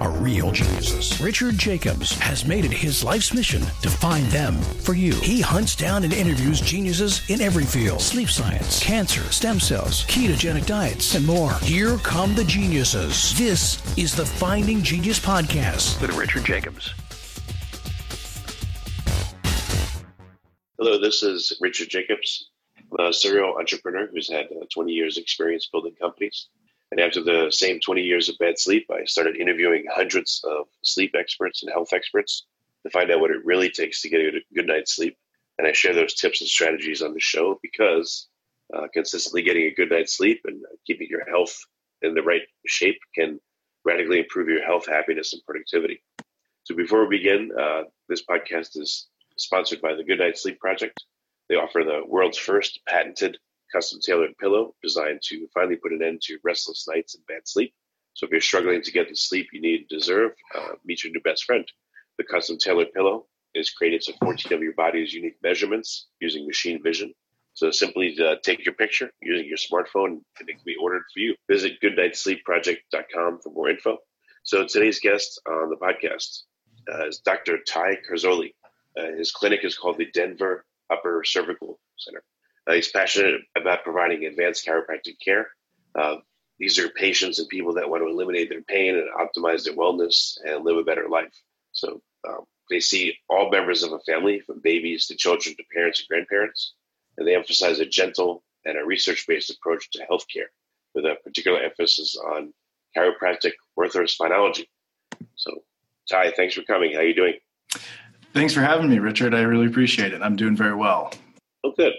are real geniuses. Richard Jacobs has made it his life's mission to find them for you. He hunts down and interviews geniuses in every field sleep science, cancer, stem cells, ketogenic diets, and more. Here come the geniuses. This is the Finding Genius Podcast with Richard Jacobs. Hello, this is Richard Jacobs, a serial entrepreneur who's had uh, 20 years' experience building companies. And after the same 20 years of bad sleep, I started interviewing hundreds of sleep experts and health experts to find out what it really takes to get a good night's sleep. And I share those tips and strategies on the show because uh, consistently getting a good night's sleep and keeping your health in the right shape can radically improve your health, happiness, and productivity. So before we begin, uh, this podcast is sponsored by the Good Night Sleep Project. They offer the world's first patented custom tailored pillow designed to finally put an end to restless nights and bad sleep. So if you're struggling to get the sleep you need and deserve, uh, meet your new best friend. The custom tailored pillow is created to 14 of your body's unique measurements using machine vision. So simply uh, take your picture using your smartphone and it can be ordered for you. Visit goodnightsleepproject.com for more info. So today's guest on the podcast uh, is Dr. Ty Carzoli. Uh, his clinic is called the Denver Upper Cervical Center. Uh, he's passionate about providing advanced chiropractic care. Uh, these are patients and people that want to eliminate their pain and optimize their wellness and live a better life. So um, they see all members of a family, from babies to children to parents and grandparents, and they emphasize a gentle and a research-based approach to healthcare, with a particular emphasis on chiropractic orthospinology. So, Ty, thanks for coming. How are you doing? Thanks for having me, Richard. I really appreciate it. I'm doing very well. Oh, good.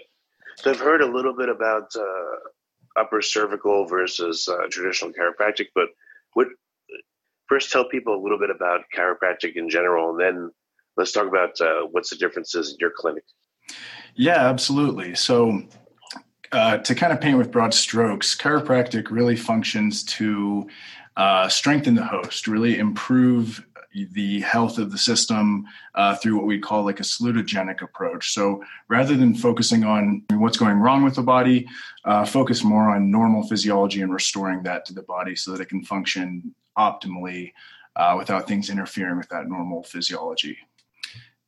So I've heard a little bit about uh, upper cervical versus uh, traditional chiropractic, but what first tell people a little bit about chiropractic in general, and then let's talk about uh, what's the differences in your clinic. Yeah, absolutely. So uh, to kind of paint with broad strokes, chiropractic really functions to uh, strengthen the host, really improve the health of the system uh, through what we call like a salutogenic approach. So rather than focusing on what's going wrong with the body, uh, focus more on normal physiology and restoring that to the body so that it can function optimally uh, without things interfering with that normal physiology.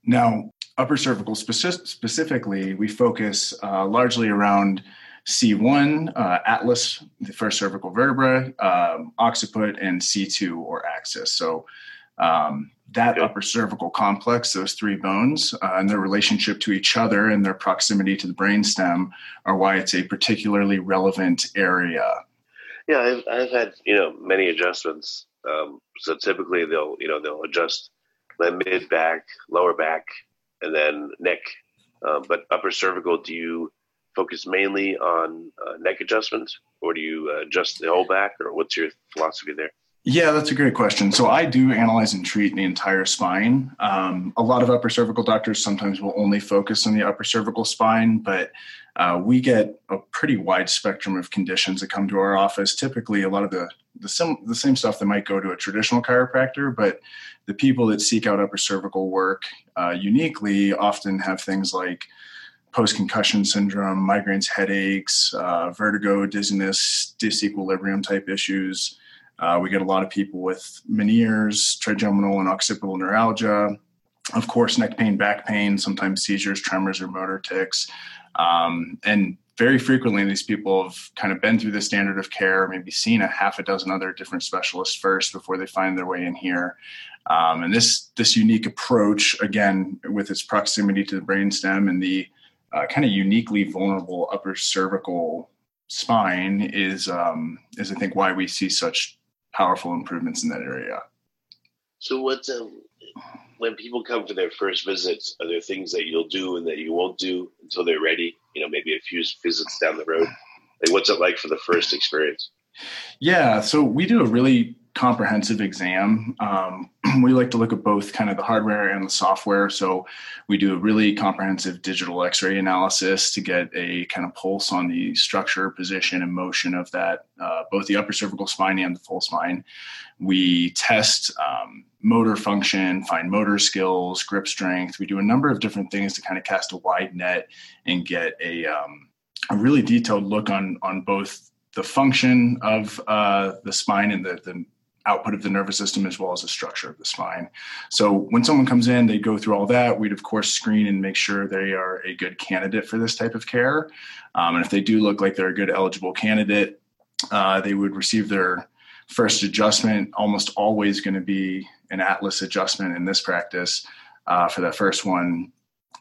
Now, upper cervical speci- specifically, we focus uh, largely around C1, uh, atlas, the first cervical vertebra, um, occiput, and C2 or axis. So um, that okay. upper cervical complex, those three bones, uh, and their relationship to each other and their proximity to the brainstem are why it's a particularly relevant area. Yeah, I've, I've had you know many adjustments. Um, so typically they'll you know they'll adjust the mid back, lower back, and then neck. Uh, but upper cervical, do you focus mainly on uh, neck adjustments, or do you uh, adjust the whole back, or what's your philosophy there? Yeah, that's a great question. So I do analyze and treat the entire spine. Um, a lot of upper cervical doctors sometimes will only focus on the upper cervical spine, but uh, we get a pretty wide spectrum of conditions that come to our office. Typically, a lot of the the, sim, the same stuff that might go to a traditional chiropractor, but the people that seek out upper cervical work uh, uniquely often have things like post concussion syndrome, migraines, headaches, uh, vertigo, dizziness, disequilibrium type issues. Uh, we get a lot of people with Meniere's, trigeminal and occipital neuralgia, of course, neck pain, back pain, sometimes seizures, tremors, or motor tics. Um, and very frequently, these people have kind of been through the standard of care, maybe seen a half a dozen other different specialists first before they find their way in here. Um, and this this unique approach, again, with its proximity to the brainstem and the uh, kind of uniquely vulnerable upper cervical spine, is um, is I think why we see such powerful improvements in that area. So, what um, when people come for their first visits, are there things that you'll do and that you won't do until they're ready? You know, maybe a few visits down the road. Like, what's it like for the first experience? Yeah, so we do a really comprehensive exam. Um, we like to look at both kind of the hardware and the software. So we do a really comprehensive digital X-ray analysis to get a kind of pulse on the structure, position, and motion of that, uh, both the upper cervical spine and the full spine. We test um, motor function, fine motor skills, grip strength. We do a number of different things to kind of cast a wide net and get a, um, a really detailed look on on both the function of uh, the spine and the, the output of the nervous system as well as the structure of the spine. So when someone comes in, they go through all that. We'd of course screen and make sure they are a good candidate for this type of care. Um, and if they do look like they're a good eligible candidate, uh, they would receive their first adjustment. Almost always going to be an Atlas adjustment in this practice uh, for that first one.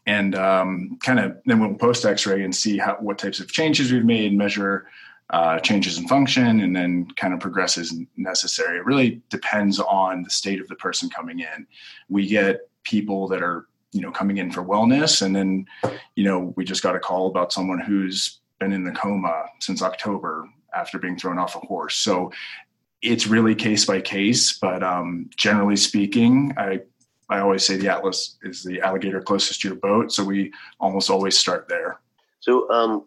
And um, kind of then we'll post X-ray and see how what types of changes we've made, measure uh, changes in function and then kind of progresses necessary. It really depends on the state of the person coming in. We get people that are, you know, coming in for wellness, and then, you know, we just got a call about someone who's been in the coma since October after being thrown off a horse. So it's really case by case, but um, generally speaking, I I always say the Atlas is the alligator closest to your boat, so we almost always start there. So, um,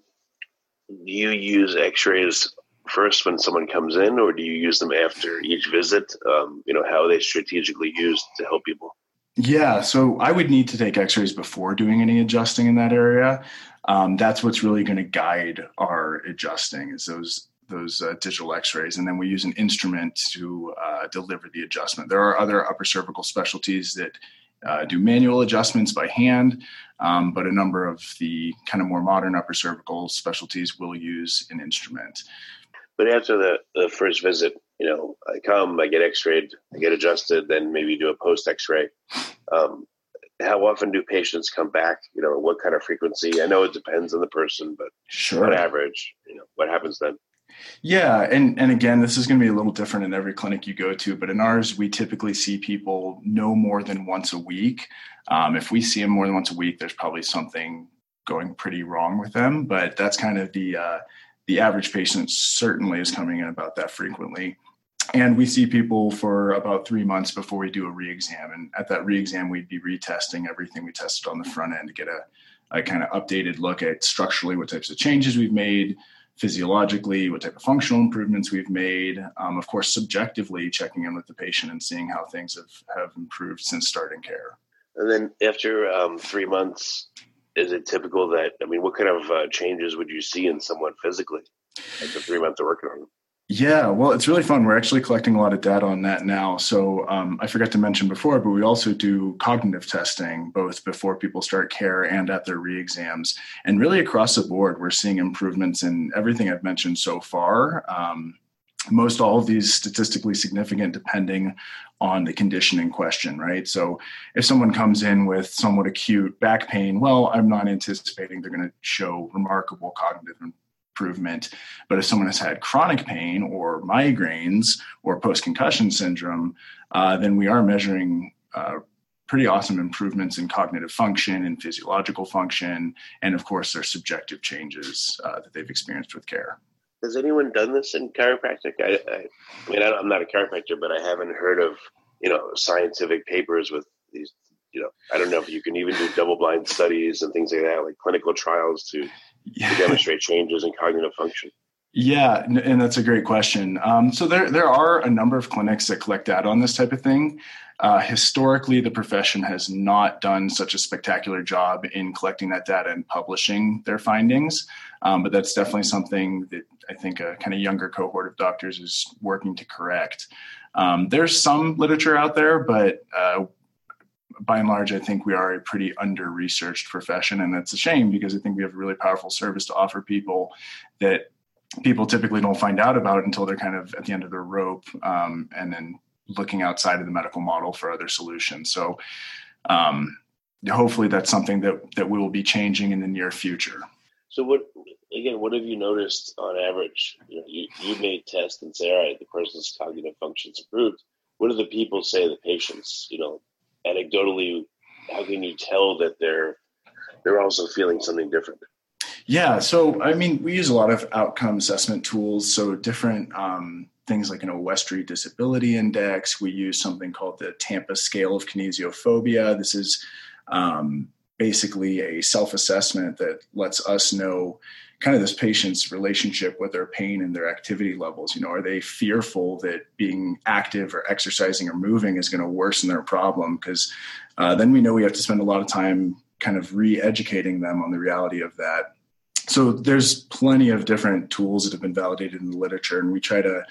do you use x-rays first when someone comes in or do you use them after each visit? Um, you know how are they strategically used to help people. Yeah so i would need to take x-rays before doing any adjusting in that area. Um, that's what's really going to guide our adjusting is those those uh, digital x-rays and then we use an instrument to uh, deliver the adjustment. There are other upper cervical specialties that uh, do manual adjustments by hand, um, but a number of the kind of more modern upper cervical specialties will use an instrument. But after the, the first visit, you know, I come, I get x-rayed, I get adjusted, then maybe do a post x-ray. Um, how often do patients come back? You know, what kind of frequency? I know it depends on the person, but sure. on average, you know, what happens then? Yeah, and and again, this is going to be a little different in every clinic you go to, but in ours, we typically see people no more than once a week. Um, if we see them more than once a week, there's probably something going pretty wrong with them. But that's kind of the uh, the average patient certainly is coming in about that frequently. And we see people for about three months before we do a re-exam. And at that re-exam, we'd be retesting everything we tested on the front end to get a, a kind of updated look at structurally what types of changes we've made, physiologically, what type of functional improvements we've made. Um, of course, subjectively checking in with the patient and seeing how things have, have improved since starting care. And then after um, three months, is it typical that, I mean, what kind of uh, changes would you see in someone physically after three months of working on them? Yeah, well, it's really fun. We're actually collecting a lot of data on that now. So um, I forgot to mention before, but we also do cognitive testing both before people start care and at their re-exams. And really across the board, we're seeing improvements in everything I've mentioned so far. Um, most all of these statistically significant depending on the condition in question, right? So if someone comes in with somewhat acute back pain, well, I'm not anticipating they're going to show remarkable cognitive improvement. But if someone has had chronic pain or migraines or post concussion syndrome, uh, then we are measuring uh, pretty awesome improvements in cognitive function and physiological function, and of course, their subjective changes uh, that they've experienced with care. Has anyone done this in chiropractic? I, I, I mean, I I'm not a chiropractor, but I haven't heard of you know scientific papers with these you know, I don't know if you can even do double blind studies and things like that, like clinical trials to. To demonstrate changes in cognitive function? Yeah, and that's a great question. Um, so there, there are a number of clinics that collect data on this type of thing. Uh, historically, the profession has not done such a spectacular job in collecting that data and publishing their findings. Um, but that's definitely something that I think a kind of younger cohort of doctors is working to correct. Um, there's some literature out there, but uh, by and large, I think we are a pretty under researched profession. And that's a shame because I think we have a really powerful service to offer people that people typically don't find out about until they're kind of at the end of their rope um, and then looking outside of the medical model for other solutions. So, um, hopefully, that's something that, that we will be changing in the near future. So, what again? What have you noticed on average? You know, you, you made tests and say, all right, the person's cognitive functions improved. What do the people say? The patients, you know, anecdotally, how can you tell that they're they're also feeling something different? Yeah, so I mean, we use a lot of outcome assessment tools. So different um, things like an Oswestry Disability Index. We use something called the Tampa Scale of Kinesiophobia. This is um, basically a self assessment that lets us know kind of this patient's relationship with their pain and their activity levels. You know, are they fearful that being active or exercising or moving is going to worsen their problem? Because uh, then we know we have to spend a lot of time kind of re educating them on the reality of that. So there's plenty of different tools that have been validated in the literature, and we try to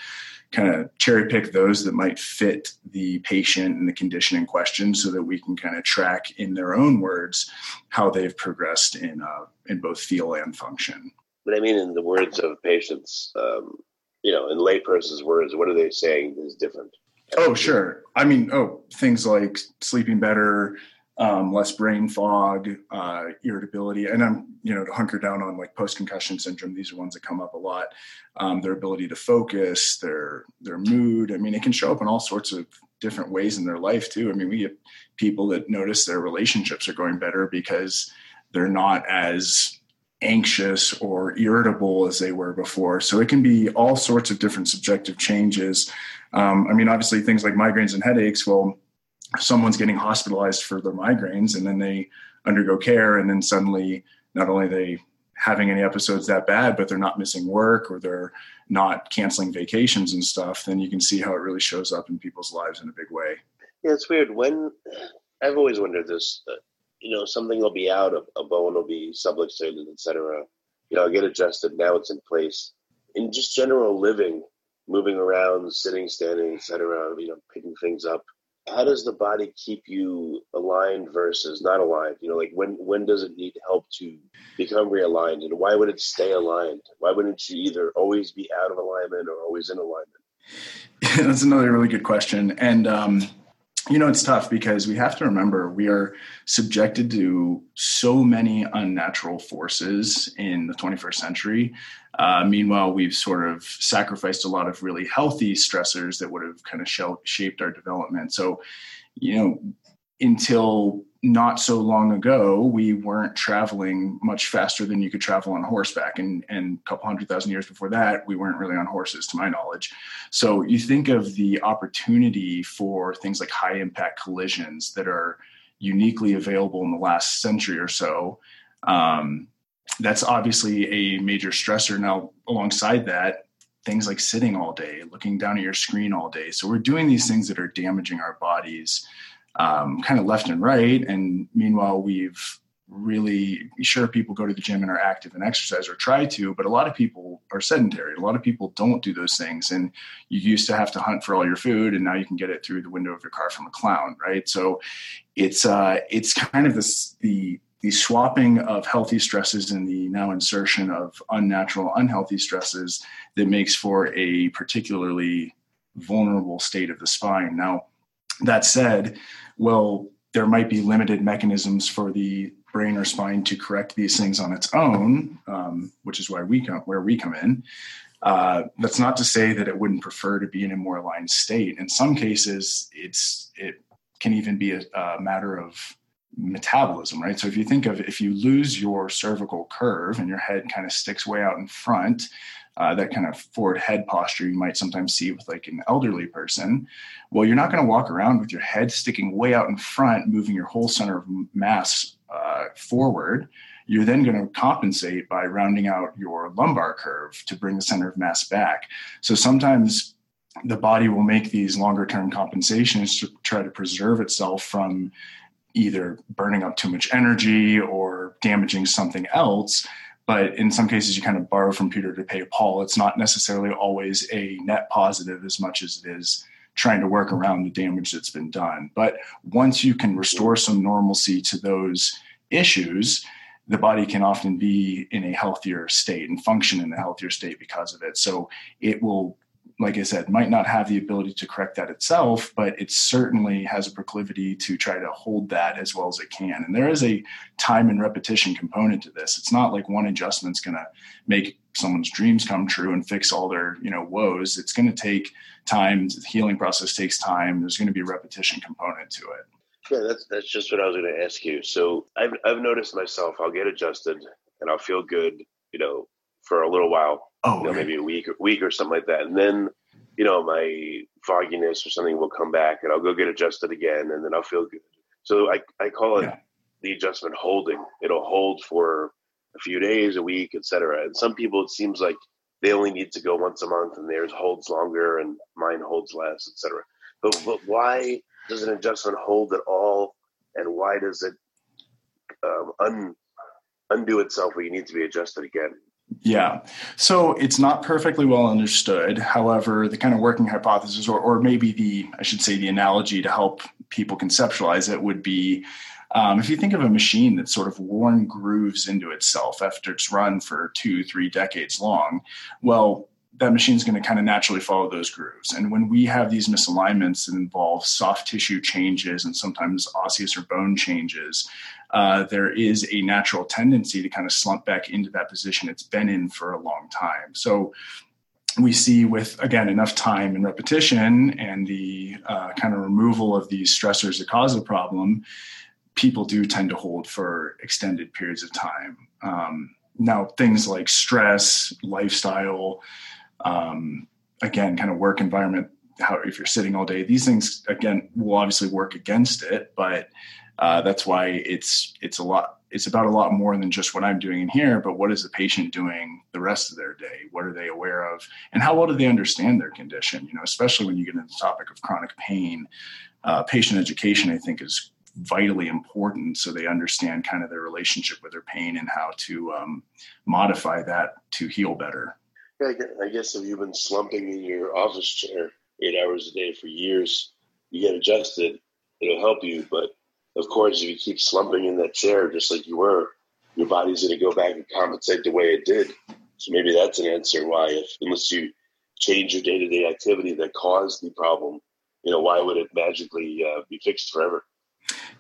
kind of cherry pick those that might fit the patient and the condition in question so that we can kind of track in their own words how they've progressed in uh, in both feel and function but I mean, in the words of patients, um, you know, in layperson's words, what are they saying is different? Oh, sure. I mean, oh, things like sleeping better, um, less brain fog, uh, irritability, and I'm, you know, to hunker down on like post concussion syndrome. These are ones that come up a lot. Um, their ability to focus, their their mood. I mean, it can show up in all sorts of different ways in their life too. I mean, we get people that notice their relationships are going better because they're not as anxious or irritable as they were before. So it can be all sorts of different subjective changes. Um, I mean, obviously, things like migraines and headaches. Well, someone's getting hospitalized for their migraines, and then they undergo care, and then suddenly, not only they having any episodes that bad, but they're not missing work or they're not canceling vacations and stuff, then you can see how it really shows up in people's lives in a big way. Yeah, it's weird. When I've always wondered this, you know, something will be out, a, a bone will be subluxated, etc. You know, I'll get adjusted. Now it's in place. In just general living, moving around, sitting, standing, etc. You know, picking things up. How does the body keep you aligned versus not aligned? You know, like when when does it need help to become realigned, and why would it stay aligned? Why wouldn't you either always be out of alignment or always in alignment? That's another really good question, and um, you know it's tough because we have to remember we are subjected to so many unnatural forces in the 21st century. Uh, meanwhile we've sort of sacrificed a lot of really healthy stressors that would have kind of shaped our development. So you know until not so long ago, we weren't traveling much faster than you could travel on horseback. And, and a couple hundred thousand years before that, we weren't really on horses, to my knowledge. So you think of the opportunity for things like high impact collisions that are uniquely available in the last century or so. Um, that's obviously a major stressor. Now, alongside that, things like sitting all day, looking down at your screen all day. So we're doing these things that are damaging our bodies um, kind of left and right. And meanwhile, we've really sure people go to the gym and are active and exercise or try to, but a lot of people are sedentary. A lot of people don't do those things. And you used to have to hunt for all your food, and now you can get it through the window of your car from a clown, right? So it's uh, it's kind of this the the swapping of healthy stresses and the now insertion of unnatural, unhealthy stresses that makes for a particularly vulnerable state of the spine. Now, that said, well, there might be limited mechanisms for the brain or spine to correct these things on its own, um, which is why we come where we come in. Uh, that's not to say that it wouldn't prefer to be in a more aligned state. In some cases, it's it can even be a, a matter of metabolism, right? So if you think of if you lose your cervical curve and your head kind of sticks way out in front, uh, that kind of forward head posture you might sometimes see with like an elderly person. Well, you're not going to walk around with your head sticking way out in front, moving your whole center of mass uh, forward. You're then going to compensate by rounding out your lumbar curve to bring the center of mass back. So sometimes the body will make these longer term compensations to try to preserve itself from either burning up too much energy or damaging something else but in some cases you kind of borrow from Peter to pay Paul. It's not necessarily always a net positive as much as it is trying to work around the damage that's been done. But once you can restore some normalcy to those issues, the body can often be in a healthier state and function in a healthier state because of it. So it will like I said, might not have the ability to correct that itself, but it certainly has a proclivity to try to hold that as well as it can. And there is a time and repetition component to this. It's not like one adjustment's going to make someone's dreams come true and fix all their you know woes. It's going to take time. The healing process takes time. There's going to be a repetition component to it. Yeah, that's that's just what I was going to ask you. So I've I've noticed myself. I'll get adjusted and I'll feel good. You know, for a little while. Oh, you know, maybe a week or week or something like that, and then you know, my fogginess or something will come back and I'll go get adjusted again and then I'll feel good. So I, I call it yeah. the adjustment holding. It'll hold for a few days, a week, etc. And some people, it seems like they only need to go once a month and theirs holds longer and mine holds less, etc. But, but why does an adjustment hold at all? And why does it um, un, undo itself where you need to be adjusted again? Yeah. So it's not perfectly well understood. However, the kind of working hypothesis, or, or maybe the, I should say, the analogy to help people conceptualize it would be um, if you think of a machine that's sort of worn grooves into itself after it's run for two, three decades long, well, that machine is going to kind of naturally follow those grooves. And when we have these misalignments that involve soft tissue changes and sometimes osseous or bone changes, uh, there is a natural tendency to kind of slump back into that position it's been in for a long time. So we see with again enough time and repetition and the uh, kind of removal of these stressors that cause the problem people do tend to hold for extended periods of time um, now things like stress lifestyle um, again kind of work environment how if you're sitting all day these things again will obviously work against it but uh, that's why it's it's a lot it's about a lot more than just what i'm doing in here but what is the patient doing the rest of their day? What are they aware of? And how well do they understand their condition? You know especially when you get into the topic of chronic pain uh, patient education i think is vitally important so they understand kind of their relationship with their pain and how to um, modify that to heal better I guess if you've been slumping in your office chair eight hours a day for years, you get adjusted, it'll help you. But of course, if you keep slumping in that chair just like you were, your body's going to go back and compensate the way it did. So maybe that's an answer why, if unless you change your day to day activity that caused the problem, you know, why would it magically uh, be fixed forever?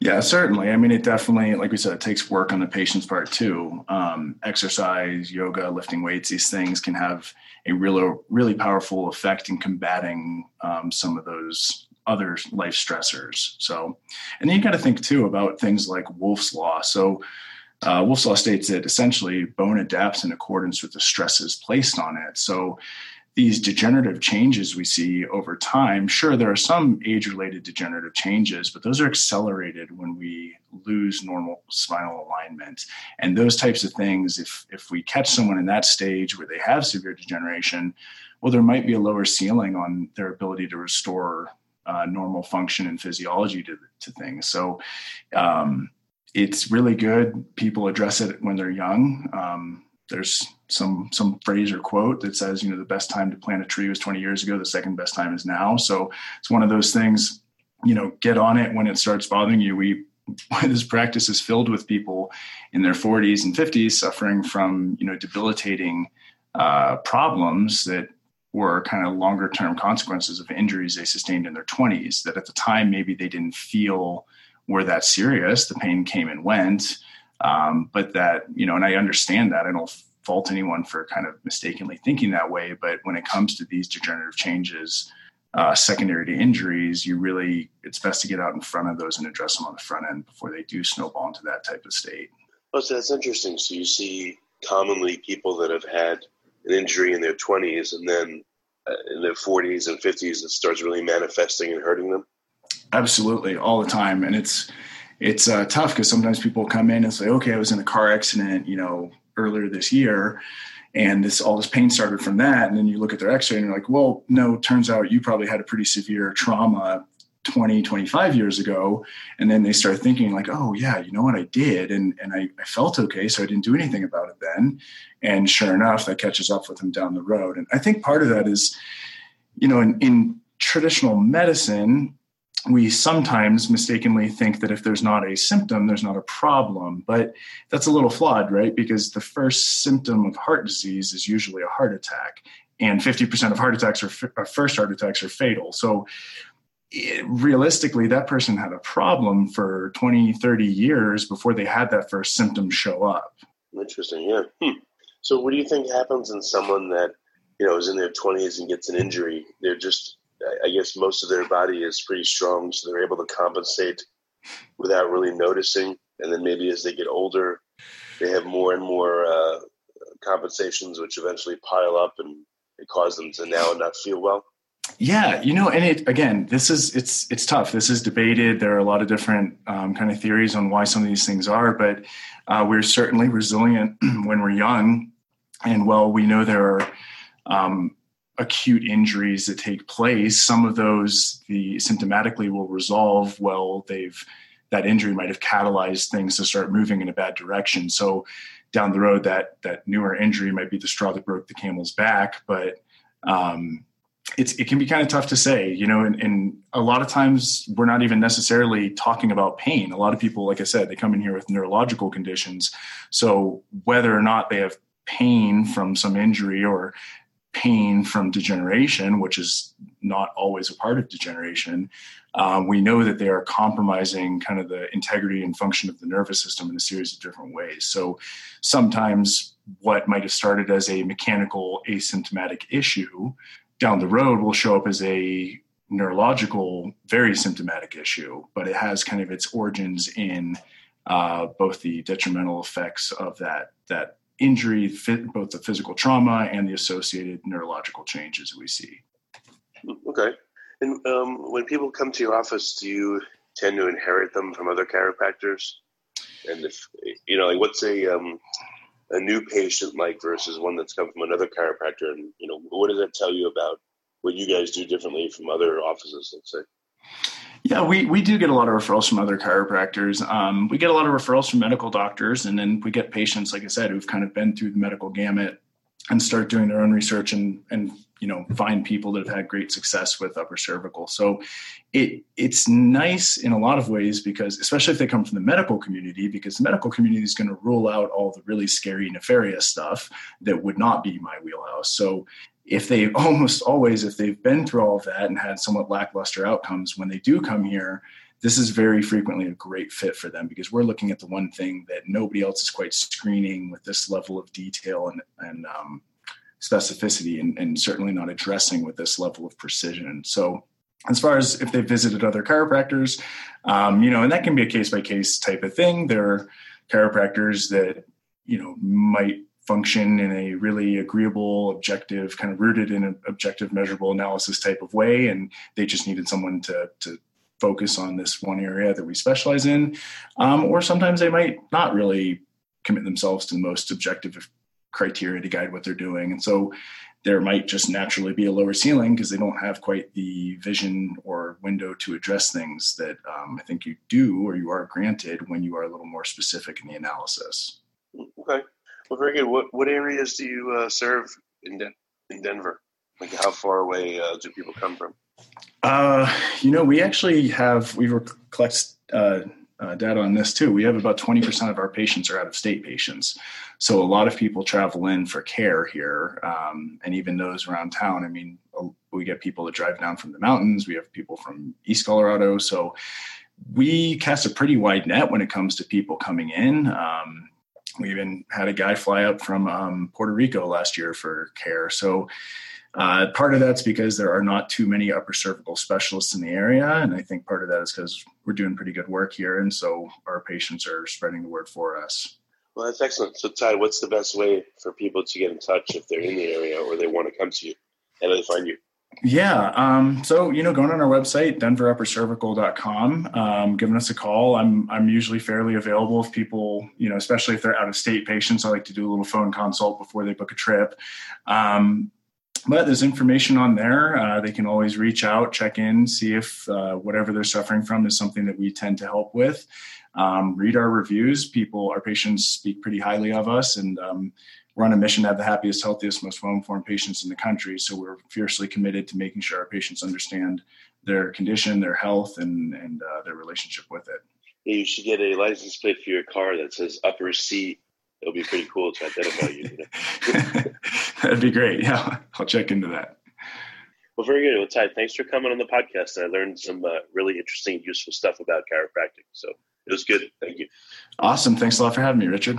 Yeah, certainly. I mean, it definitely, like we said, it takes work on the patient's part too. Um, exercise, yoga, lifting weights, these things can have a really, really powerful effect in combating um, some of those other life stressors. So, and then you got to think too about things like Wolff's Law. So, uh, Wolff's Law states that essentially bone adapts in accordance with the stresses placed on it. So, these degenerative changes we see over time, sure, there are some age related degenerative changes, but those are accelerated when we lose normal spinal alignment. And those types of things, if, if we catch someone in that stage where they have severe degeneration, well, there might be a lower ceiling on their ability to restore uh, normal function and physiology to, to things. So um, it's really good. People address it when they're young. Um, there's some some phrase or quote that says, you know, the best time to plant a tree was 20 years ago. The second best time is now. So it's one of those things. You know, get on it when it starts bothering you. We this practice is filled with people in their 40s and 50s suffering from you know debilitating uh, problems that were kind of longer term consequences of injuries they sustained in their 20s that at the time maybe they didn't feel were that serious the pain came and went um, but that you know and i understand that. I don't fault anyone for kind of mistakenly thinking that way. But when it comes to these degenerative changes uh, secondary to injuries you really it's best to get out in front of those and address them on the front end before they do snowball into that type of state. Well so that's interesting. So you see commonly people that have had an injury in their 20s and then uh, in their 40s and 50s it starts really manifesting and hurting them? Absolutely. All the time. And it's it's uh, tough because sometimes people come in and say okay i was in a car accident you know earlier this year and this all this pain started from that. And then you look at their x-ray and you're like well no turns out you probably had a pretty severe trauma 20 25 years ago. And then they start thinking like oh yeah you know what? I did and and I, I, felt okay so i didn't do anything about it then. And sure enough that catches up with them down the road. And i think part of that is you know in, in traditional medicine we sometimes mistakenly think that if there's not a symptom, there's not a problem. But that's a little flawed, right? Because the first symptom of heart disease is usually a heart attack. And 50% of heart attacks are, first heart attacks are fatal. So it, realistically, that person had a problem for 20, 30 years before they had that first symptom show up. Interesting. Yeah. Hmm. So what do you think happens in someone that, you know, is in their 20s and gets an injury? They're just I guess most of their body is pretty strong, so they're able to compensate without really noticing. And then maybe as they get older, they have more and more uh, compensations, which eventually pile up and it cause them to now not feel well. Yeah, you know, and it again, this is it's it's tough. This is debated. There are a lot of different um, kind of theories on why some of these things are, but uh, we're certainly resilient when we're young. And while we know there are um, acute injuries that take place, some of those the symptomatically will resolve well. They've that injury might have catalyzed things to start moving in a bad direction. So down the road, that that newer injury might be the straw that broke the camel's back, but um, it's it can be kind of tough to say, you know, and, and, a lot of times we're not even necessarily talking about pain. A lot of people, like I said, they come in here with neurological conditions. So whether or not they have pain from some injury or pain from degeneration, which is not always a part of degeneration, um, we know that they are compromising kind of the integrity and function of the nervous system in a series of different ways. So sometimes what might have started as a mechanical asymptomatic issue down the road will show up as a neurological, very symptomatic issue, but it has kind of its origins in uh, both the detrimental effects of that that injury, both the physical trauma and the associated neurological changes we see. Okay. And um, when people come to your office, do you tend to inherit them from other chiropractors? And if you know, like, what's a um, a new patient like versus one that's come from another chiropractor and you know what does that tell you about what you guys do differently from other offices let's say yeah we, we do get a lot of referrals from other chiropractors. Um, we get a lot of referrals from medical doctors and then we get patients like i said who've kind of been through the medical gamut and start doing their own research and and you know find people that have had great success with upper cervical. So it it's nice in a lot of ways because especially if they come from the medical community because the medical community is going to rule out all the really scary nefarious stuff that would not be my wheelhouse. So if they almost always if they've been through all of that and had somewhat lackluster outcomes when they do come here this is very frequently a great fit for them because we're looking at the one thing that nobody else is quite screening with this level of detail and, and um, specificity and, and certainly not addressing with this level of precision. So as far as if they visited other chiropractors, um, you know, and that can be a case by case type of thing. There are chiropractors that, you know, might function in a really agreeable, objective, kind of rooted in an objective, measurable analysis type of way. And they just needed someone to, to focus on this one area that we specialize in. Um, or sometimes they might not really commit themselves to the most objective criteria to guide what they're doing. And so there might just naturally be a lower ceiling because they don't have quite the vision or window to address things that um, I think you do or you are granted when you are a little more specific in the analysis. Okay. Well, very good. What, what areas do you uh, serve in, in Denver? Like, how far away uh, do people come from? Uh, you know, we actually have, we collect uh, uh, data on this too. We have about 20% of our patients are out of state patients. So a lot of people travel in for care here. Um, and even those around town, I mean, we get people that drive down from the mountains. We have people from East Colorado. So we cast a pretty wide net when it comes to people coming in. Um, we even had a guy fly up from um, Puerto Rico last year for care. So uh, part of that's because there are not too many upper cervical specialists in the area, and I think part of that is because we're doing pretty good work here, and so our patients are spreading the word for us. Well, that's excellent. So, Ty, what's the best way for people to get in touch if they're in the area or they want to come to you? How do they find you? Yeah. Um, so, you know, going on our website, denveruppercervical.com, um, giving us a call. I'm, I'm usually fairly available if people, you know, especially if they're out of state patients, I like to do a little phone consult before they book a trip. Um, but there's information on there. Uh, they can always reach out, check in, see if uh, whatever they're suffering from is something that we tend to help with. Um, read our reviews. People, our patients speak pretty highly of us, and um, we're on a mission to have the happiest, healthiest, most well-informed patients in the country. So we're fiercely committed to making sure our patients understand their condition, their health, and and uh, their relationship with it. Yeah, you should get a license plate for your car that says Upper C it'll be pretty cool to identify you. you? That'd be great. Yeah, I'll check into that. Well, very good. Well, Ty, thanks for coming on the podcast. I learned some uh, really interesting useful stuff about chiropractic. So it was good. Thank you. Awesome. Thanks a lot for having me, Richard.